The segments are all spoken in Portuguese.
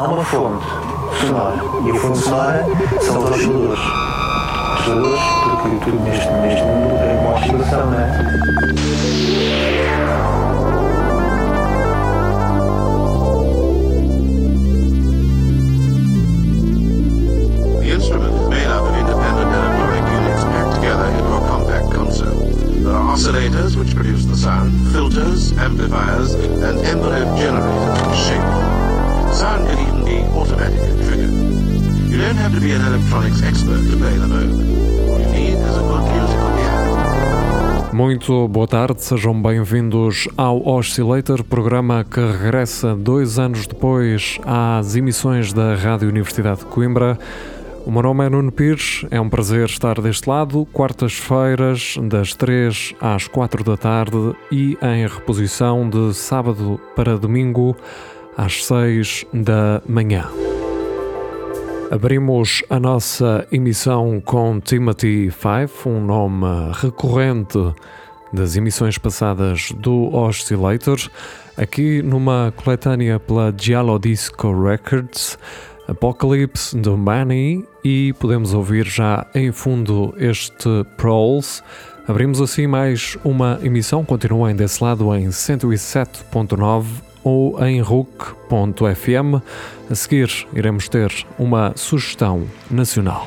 há uma fonte sonora. E a fonte sonora são os osciladores. Osciladores, porque tudo neste, neste mundo é uma oscilação, não é? Muito boa tarde, sejam bem-vindos ao Oscillator, programa que regressa dois anos depois às emissões da Rádio Universidade de Coimbra. O meu nome é Nuno Pires, é um prazer estar deste lado, quartas-feiras, das 3 às 4 da tarde e em reposição de sábado para domingo, às 6 da manhã. Abrimos a nossa emissão com Timothy Five, um nome recorrente das emissões passadas do Oscillator, aqui numa coletânea pela Giallo Disco Records, Apocalypse do Manny e podemos ouvir já em fundo este Proles. Abrimos assim mais uma emissão, continuem desse lado em 107.9 ou em RUC.fm. A seguir iremos ter uma sugestão nacional.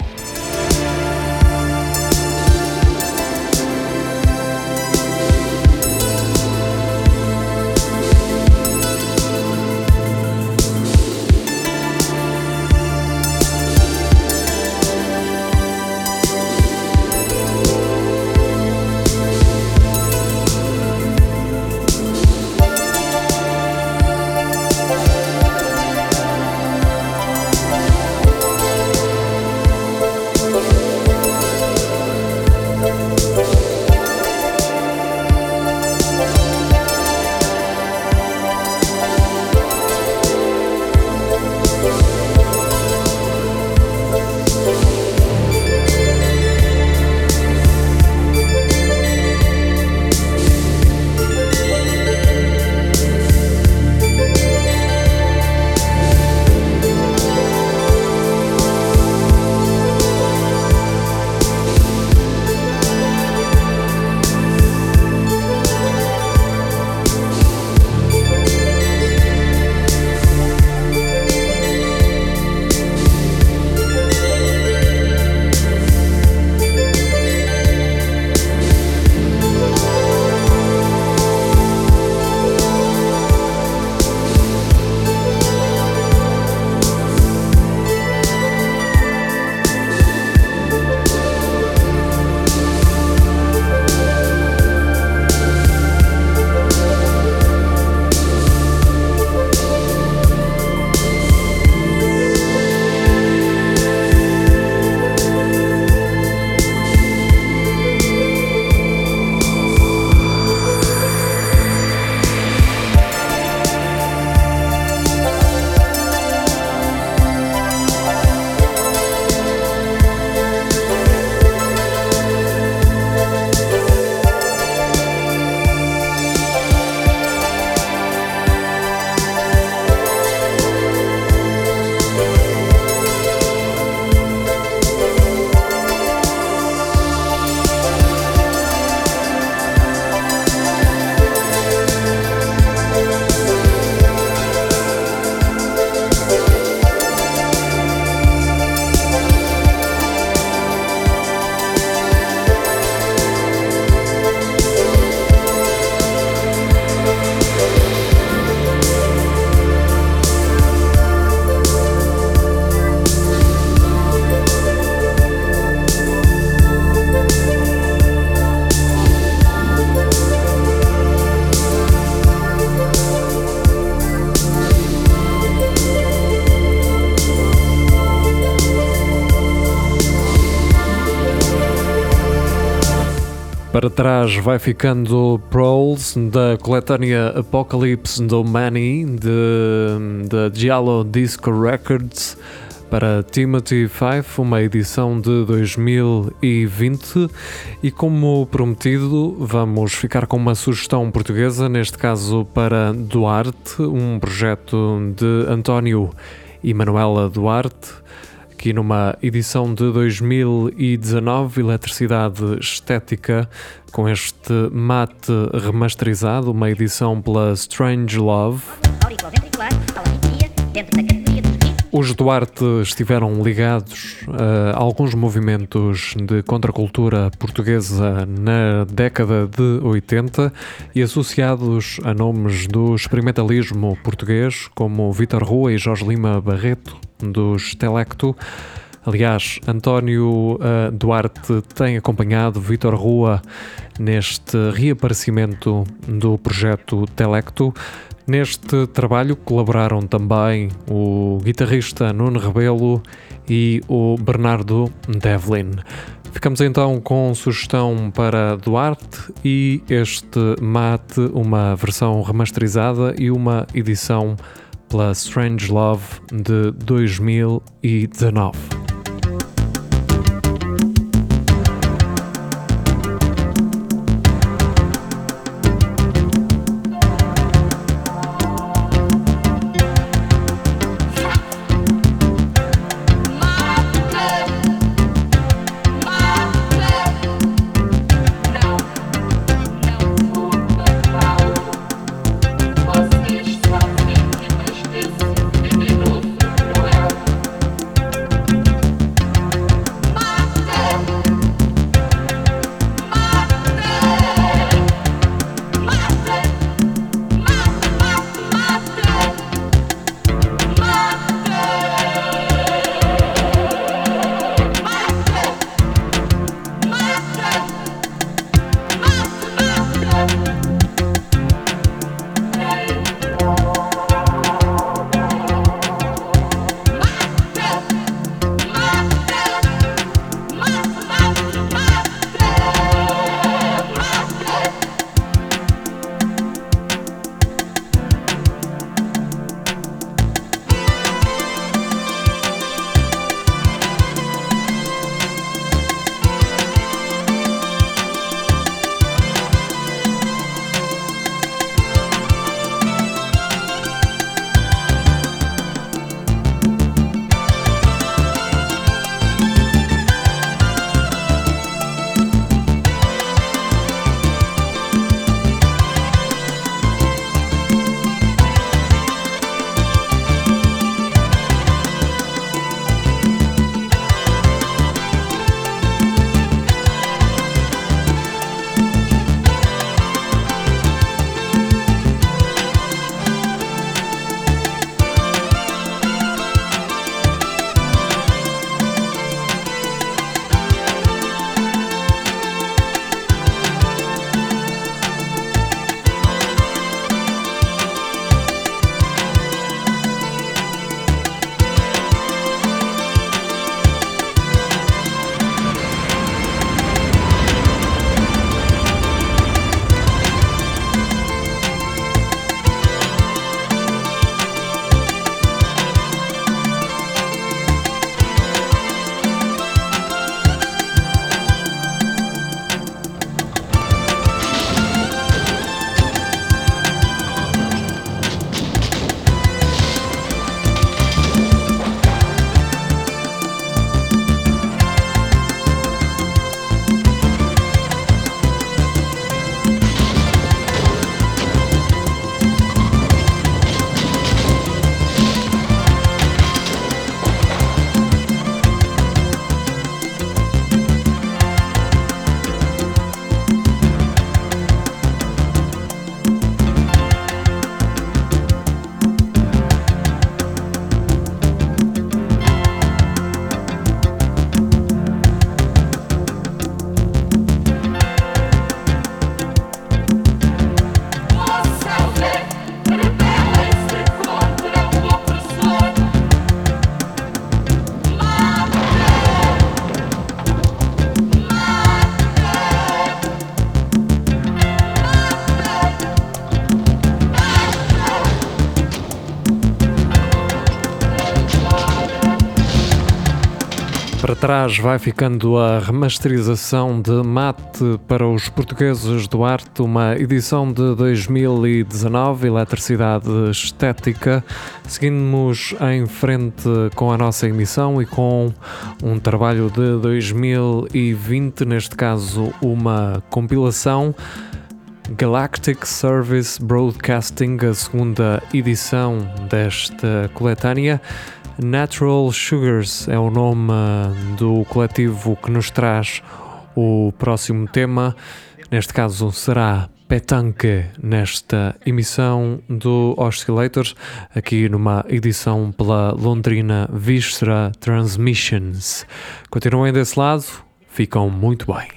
Para trás vai ficando Proles da coletânea Apocalypse do Manny da Giallo Disco Records para Timothy Five, uma edição de 2020 e como prometido vamos ficar com uma sugestão portuguesa, neste caso para Duarte, um projeto de António e Manuela Duarte. Aqui numa edição de 2019, Eletricidade Estética, com este mate remasterizado, uma edição pela Strange Love. dentro da os Duarte estiveram ligados a alguns movimentos de contracultura portuguesa na década de 80 e associados a nomes do experimentalismo português, como Vitor Rua e Jorge Lima Barreto, dos Telecto. Aliás, António uh, Duarte tem acompanhado Vitor Rua neste reaparecimento do projeto Telecto, Neste trabalho colaboraram também o guitarrista Nuno Rebelo e o Bernardo Devlin. Ficamos então com sugestão para Duarte e este mate, uma versão remasterizada e uma edição pela Strange Love de 2019. Trás vai ficando a remasterização de Mate para os portugueses do Arte, uma edição de 2019, Eletricidade Estética. Seguimos em frente com a nossa emissão e com um trabalho de 2020, neste caso uma compilação. Galactic Service Broadcasting, a segunda edição desta coletânea. Natural Sugars é o nome do coletivo que nos traz o próximo tema. Neste caso será Petanque, nesta emissão do Oscillators, aqui numa edição pela londrina Viscera Transmissions. Continuem desse lado, ficam muito bem.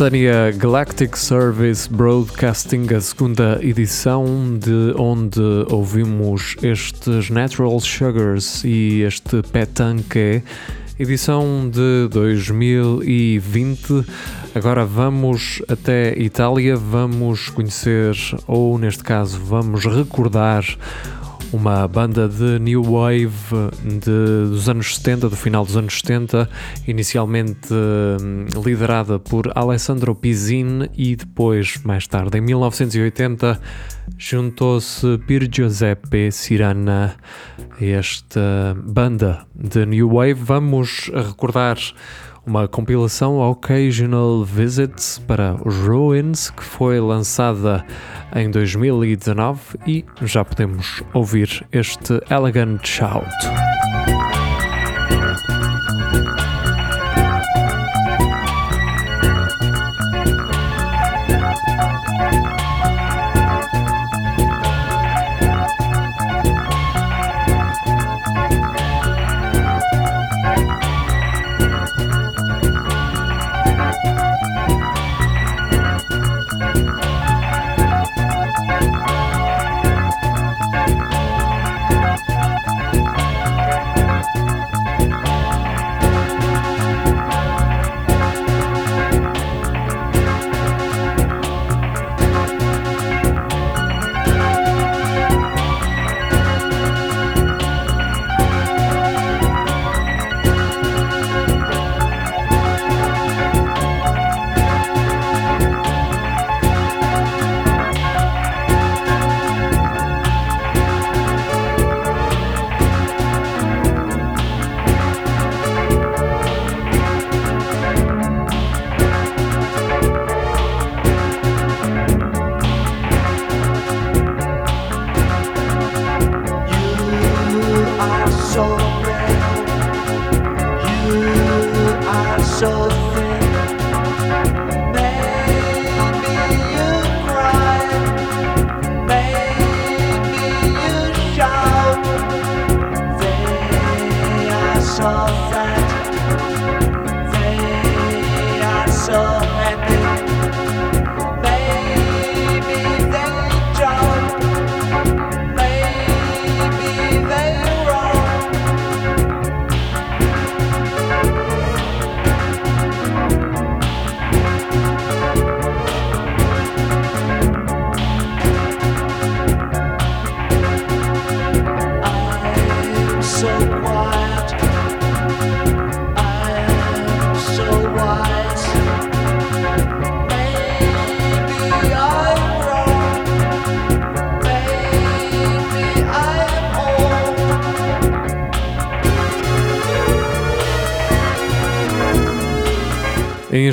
Coletânea Galactic Service Broadcasting, a segunda edição, de onde ouvimos estes Natural Sugars e este Petanque, edição de 2020. Agora vamos até Itália, vamos conhecer, ou neste caso, vamos recordar uma banda de new wave de, dos anos 70, do final dos anos 70, inicialmente hum, liderada por Alessandro Pizzin e depois, mais tarde, em 1980, juntou-se Pier Giuseppe Cirana a esta banda de new wave. Vamos recordar uma compilação Occasional Visits para Ruins que foi lançada em 2019 e já podemos ouvir este Elegant Shout.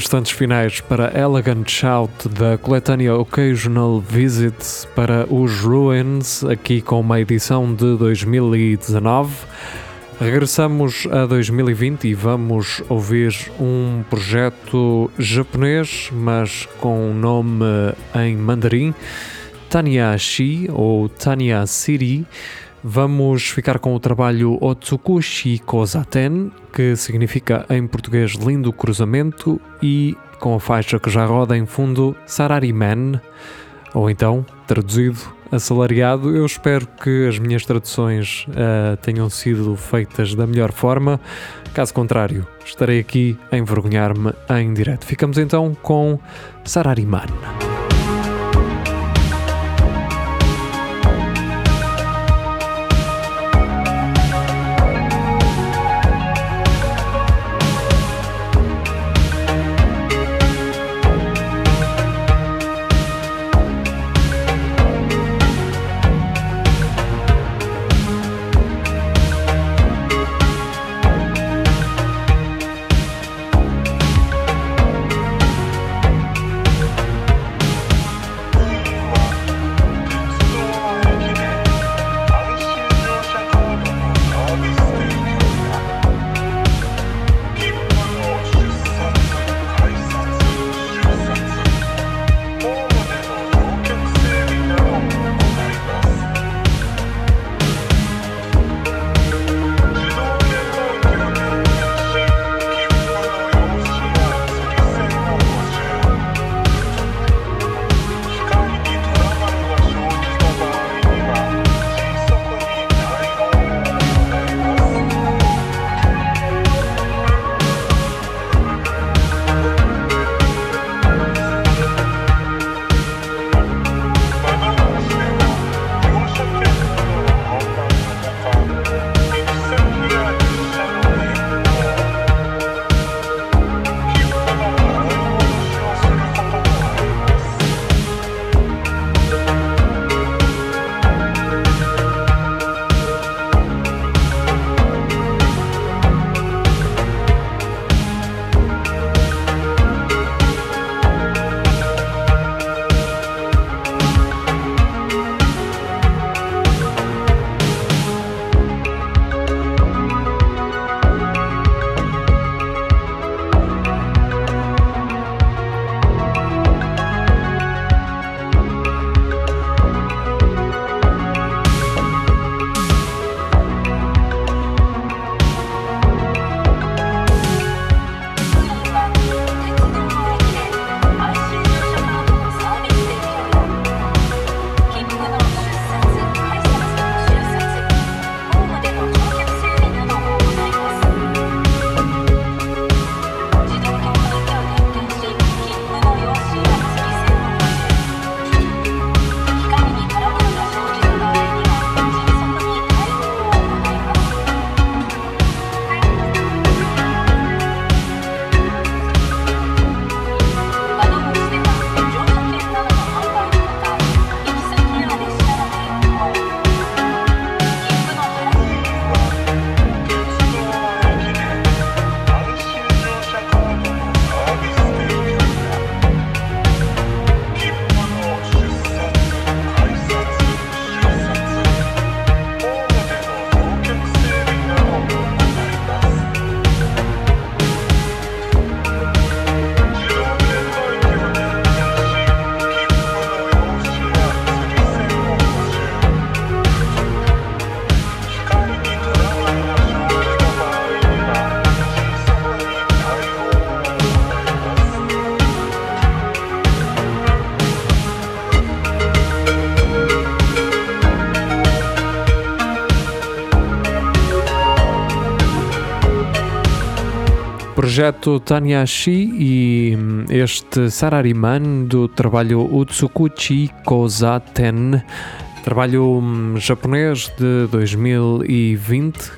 Instantes finais para Elegant Shout da coletânea Occasional Visits para os Ruins, aqui com uma edição de 2019. Regressamos a 2020 e vamos ouvir um projeto japonês, mas com nome em mandarim, Tanya Shi ou Tanya Siri Vamos ficar com o trabalho Otsukushi Kozaten, que significa em português lindo cruzamento, e com a faixa que já roda em fundo Sarariman, ou então, traduzido, assalariado. Eu espero que as minhas traduções uh, tenham sido feitas da melhor forma. Caso contrário, estarei aqui a envergonhar-me em direto. Ficamos então com Sarariman. Projeto Tanyashi e hum, este Sarariman do trabalho Utsukuchi Kozaten, trabalho hum, japonês de 2020.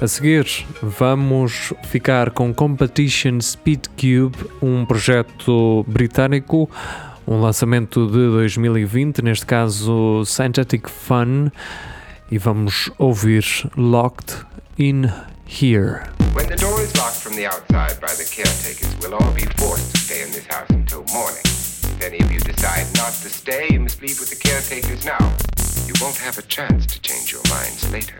A seguir, vamos ficar com Competition Speed Cube, um projeto britânico, um lançamento de 2020, neste caso Scientific Fun, e vamos ouvir Locked in Here. When the door is locked from the outside by the caretakers, we'll all be forced to stay in this house until morning. If any of you decide not to stay, you must leave with the caretakers now. You won't have a chance to change your minds later,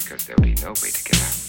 because there'll be no way to get out.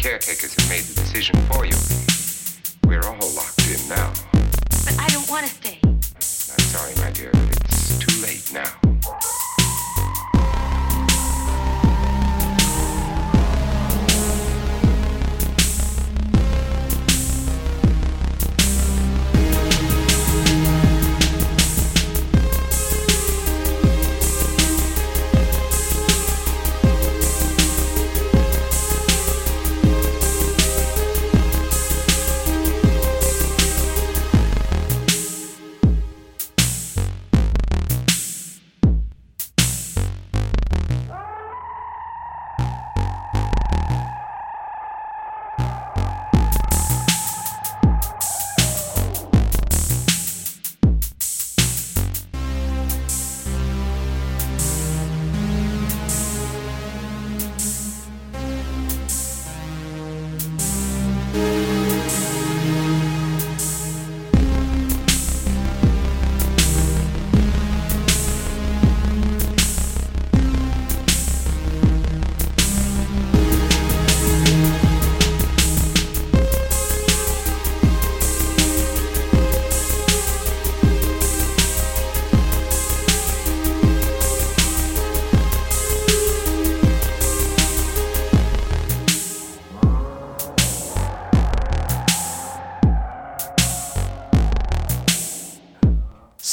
Caretakers have made the decision for you. We're all locked in now. But I don't want to stay.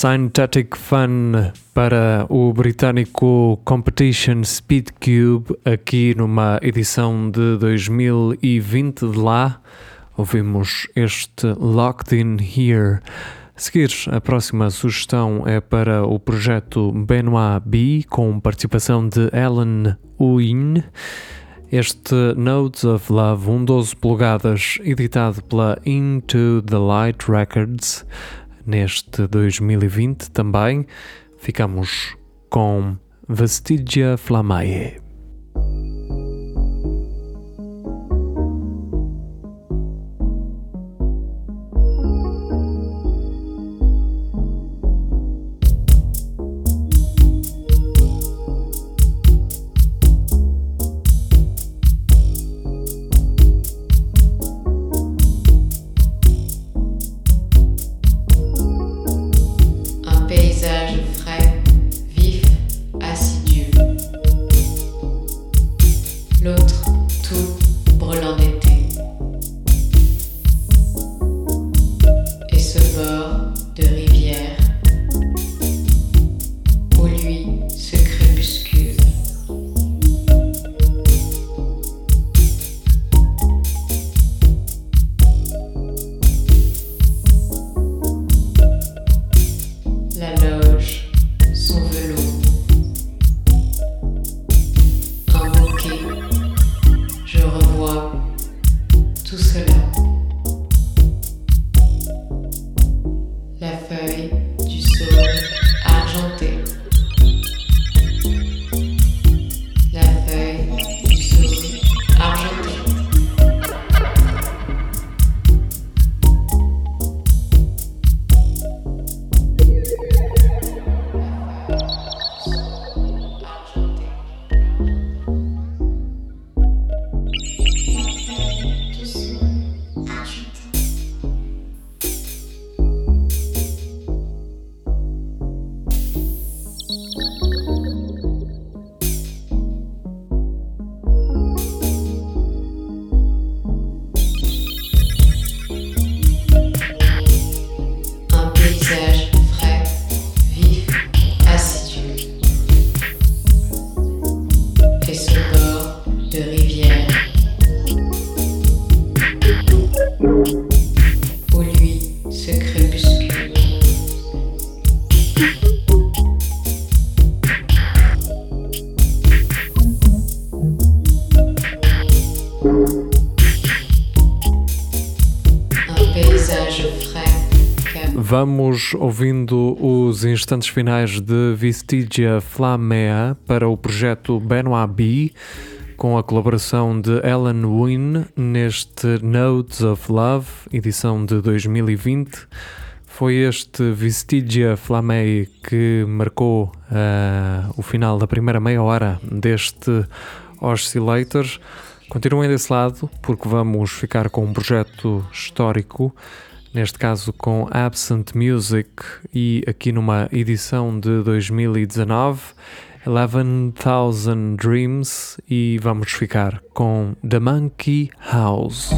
Synthetic Fun para o britânico Competition Speed Cube, aqui numa edição de 2020 de lá. Ouvimos este Locked in Here. A seguir, a próxima sugestão é para o projeto Benoit B, com participação de Ellen Uin. Este Notes of Love, um 12 polegadas, editado pela Into the Light Records neste 2020 também. Ficamos com Vestigia Flamae. Ouvindo os instantes finais de Vestigia Flamea para o projeto Benoit B, com a colaboração de Ellen Wynne neste Notes of Love, edição de 2020. Foi este Vestigia Flamei que marcou uh, o final da primeira meia hora deste Oscillator. Continuem desse lado, porque vamos ficar com um projeto histórico neste caso com Absent Music e aqui numa edição de 2019, 11,000 Dreams e vamos ficar com The Monkey House.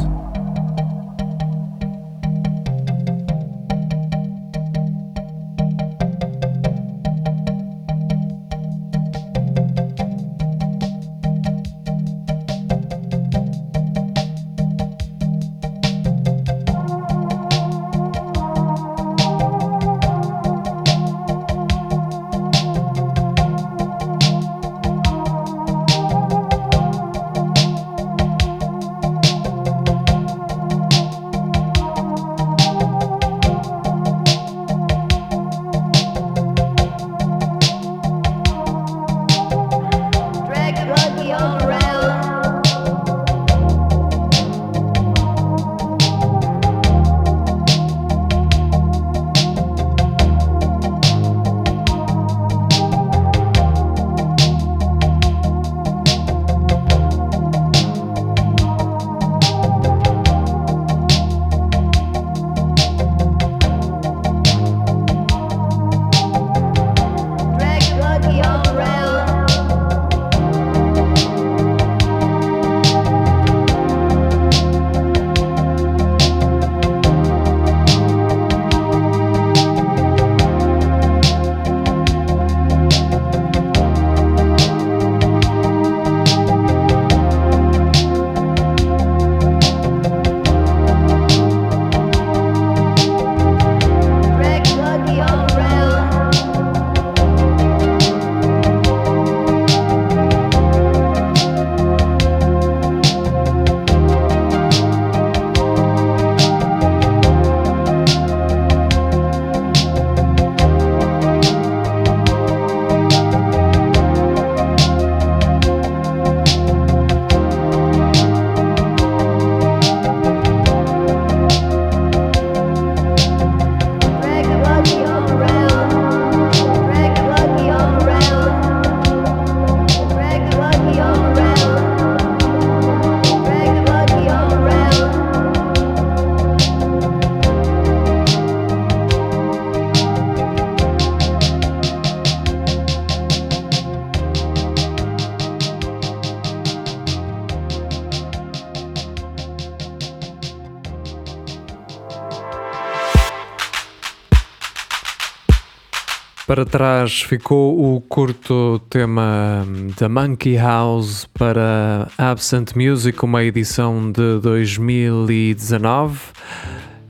Para trás ficou o curto tema da Monkey House para Absent Music, uma edição de 2019.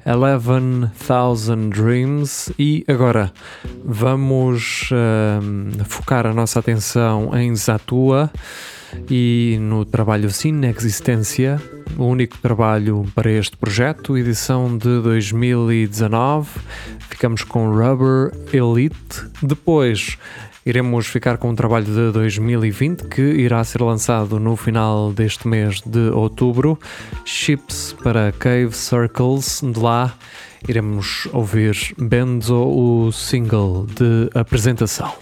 11,000 Dreams e agora vamos uh, focar a nossa atenção em Zatua e no trabalho Sin Existência, o único trabalho para este projeto, edição de 2019. Ficamos com Rubber Elite. Depois iremos ficar com um trabalho de 2020 que irá ser lançado no final deste mês de outubro. Chips para Cave Circles. De lá iremos ouvir Benzo, o single de apresentação.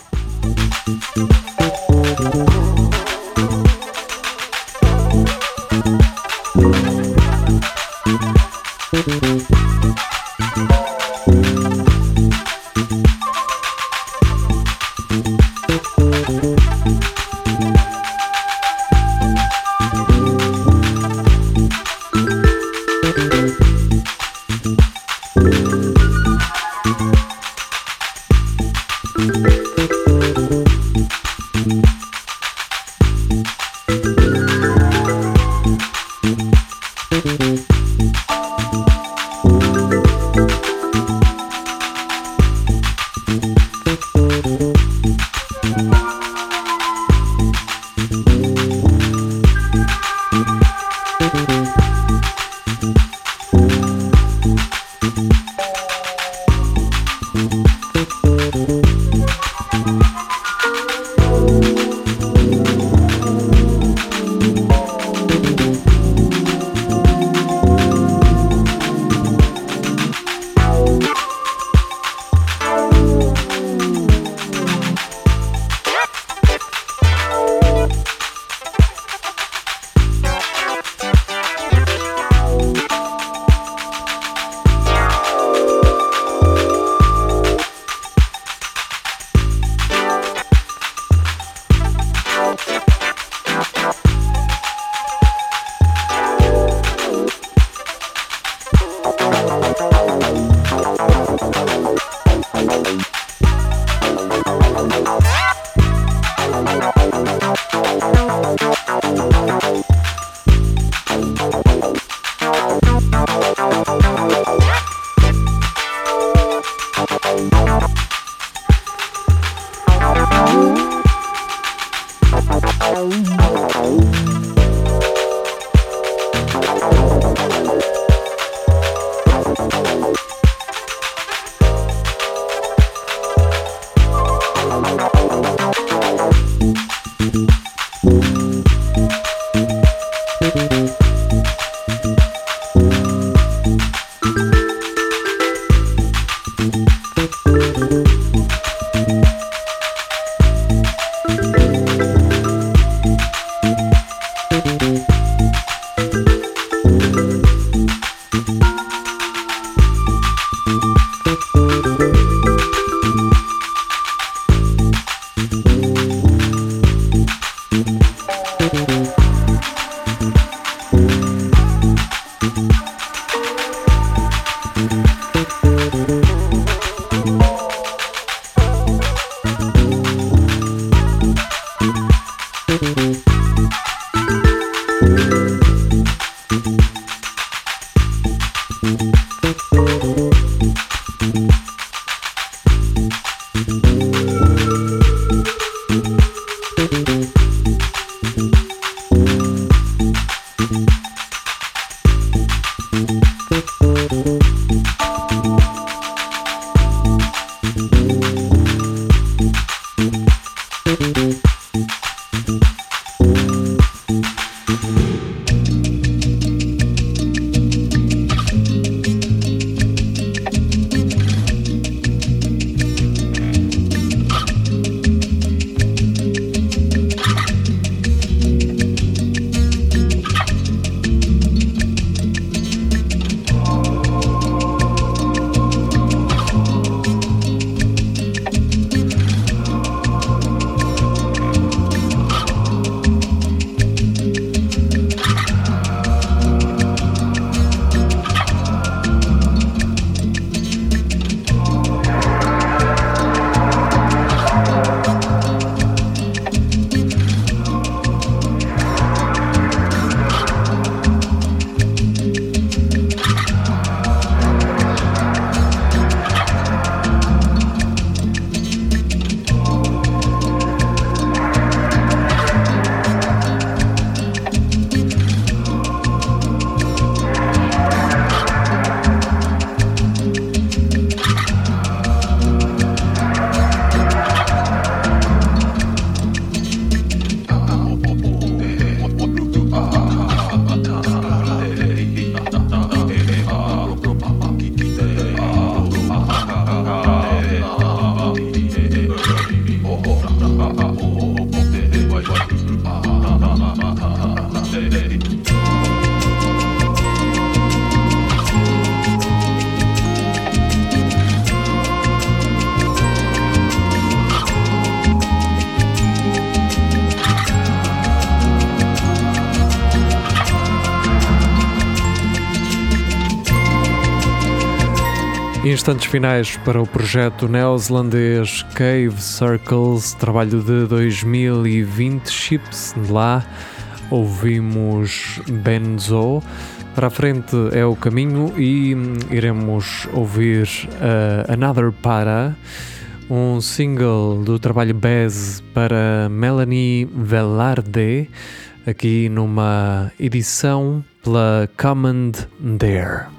Instantes finais para o projeto neozelandês Cave Circles, trabalho de 2020, chips lá. ouvimos Benzo. Para a frente é o caminho e iremos ouvir uh, Another Para, um single do trabalho Bez para Melanie Velarde, aqui numa edição pela Command Dare.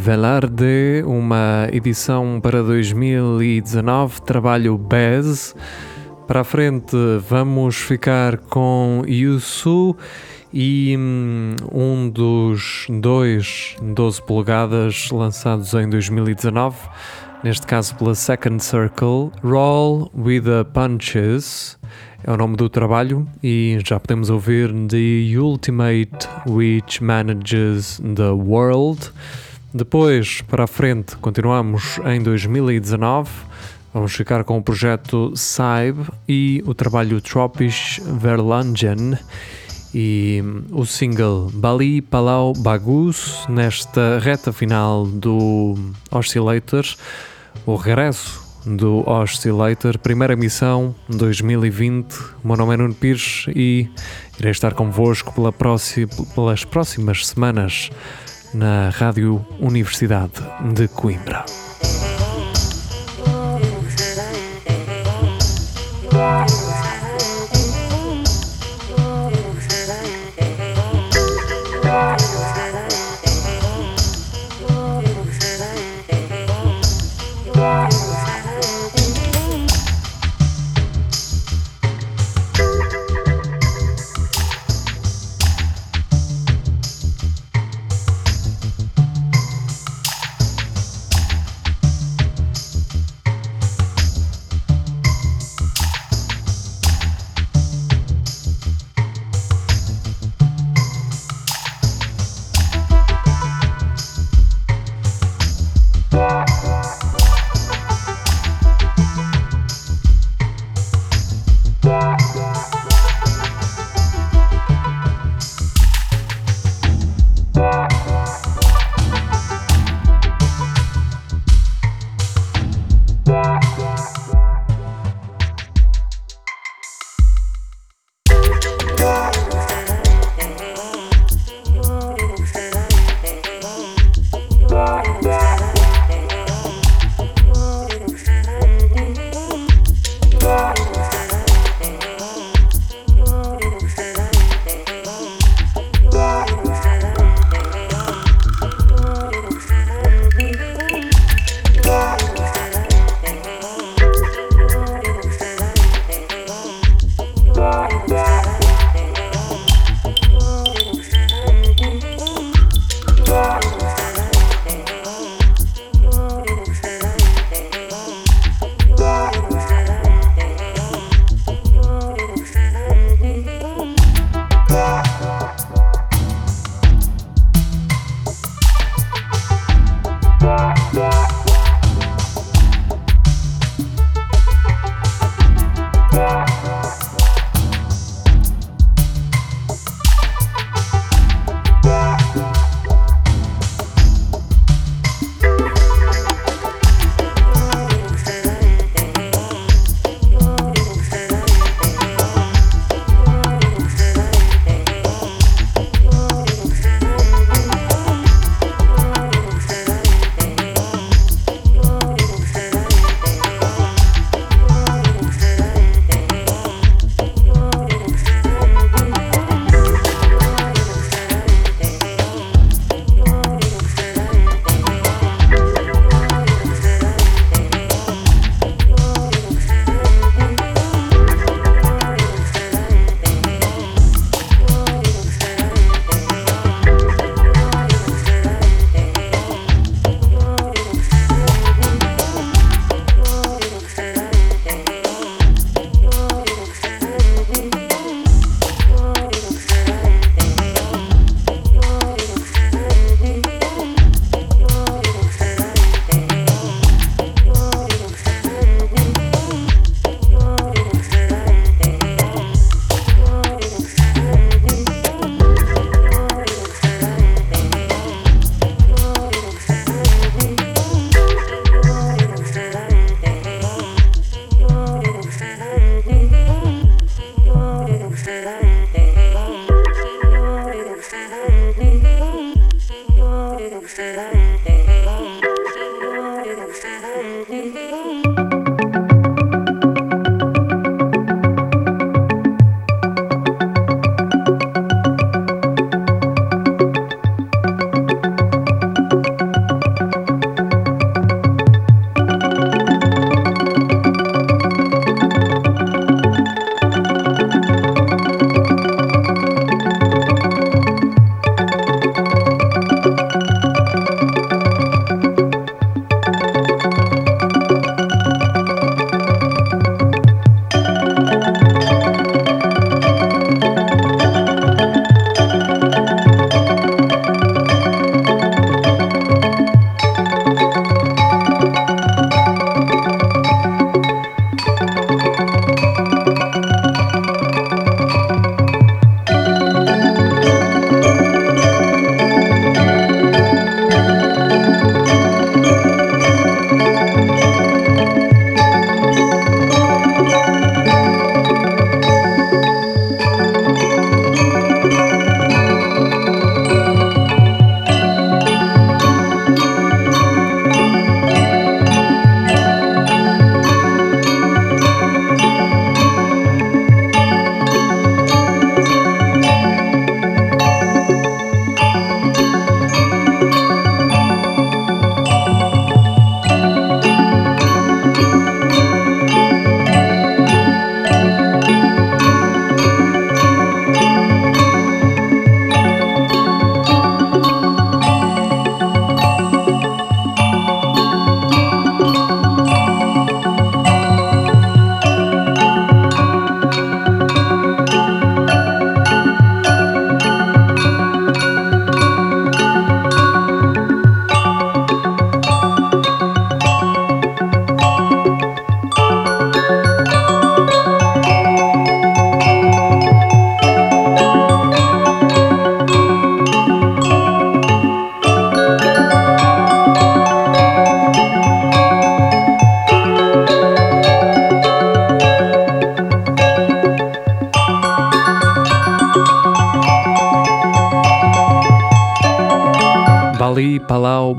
Velarde, uma edição para 2019, trabalho Bez. Para a frente vamos ficar com Yusu e hum, um dos dois 12 polegadas lançados em 2019, neste caso pela Second Circle, Roll with the Punches é o nome do trabalho e já podemos ouvir The Ultimate Which Manages the World. Depois, para a frente, continuamos em 2019. Vamos ficar com o projeto Saib e o trabalho Tropisch Verlangen e o single Bali Palau Bagus nesta reta final do Oscillators, o regresso do Oscillator, primeira missão 2020. O meu nome é Nuno Pires e irei estar convosco pela próxima, pelas próximas semanas na Rádio Universidade de Coimbra.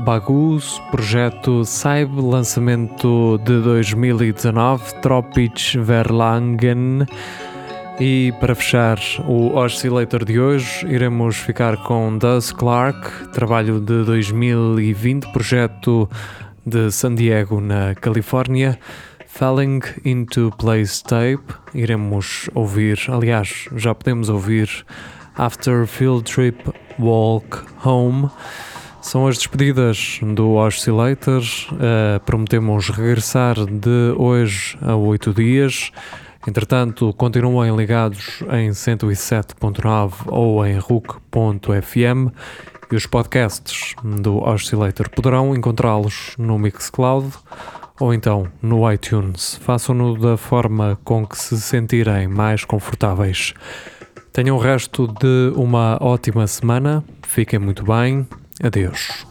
Bagus, projeto Saib, lançamento de 2019, Tropic Verlangen. E para fechar o Oscillator de hoje, iremos ficar com Duz Clark, trabalho de 2020, projeto de San Diego, na Califórnia. Falling into Place Tape, iremos ouvir, aliás, já podemos ouvir After Field Trip Walk Home. São as despedidas do Oscillator. Uh, prometemos regressar de hoje a oito dias. Entretanto, continuem ligados em 107.9 ou em RUC.fm e os podcasts do Oscillator poderão encontrá-los no Mixcloud ou então no iTunes. Façam-no da forma com que se sentirem mais confortáveis. Tenham o resto de uma ótima semana, fiquem muito bem, adeus.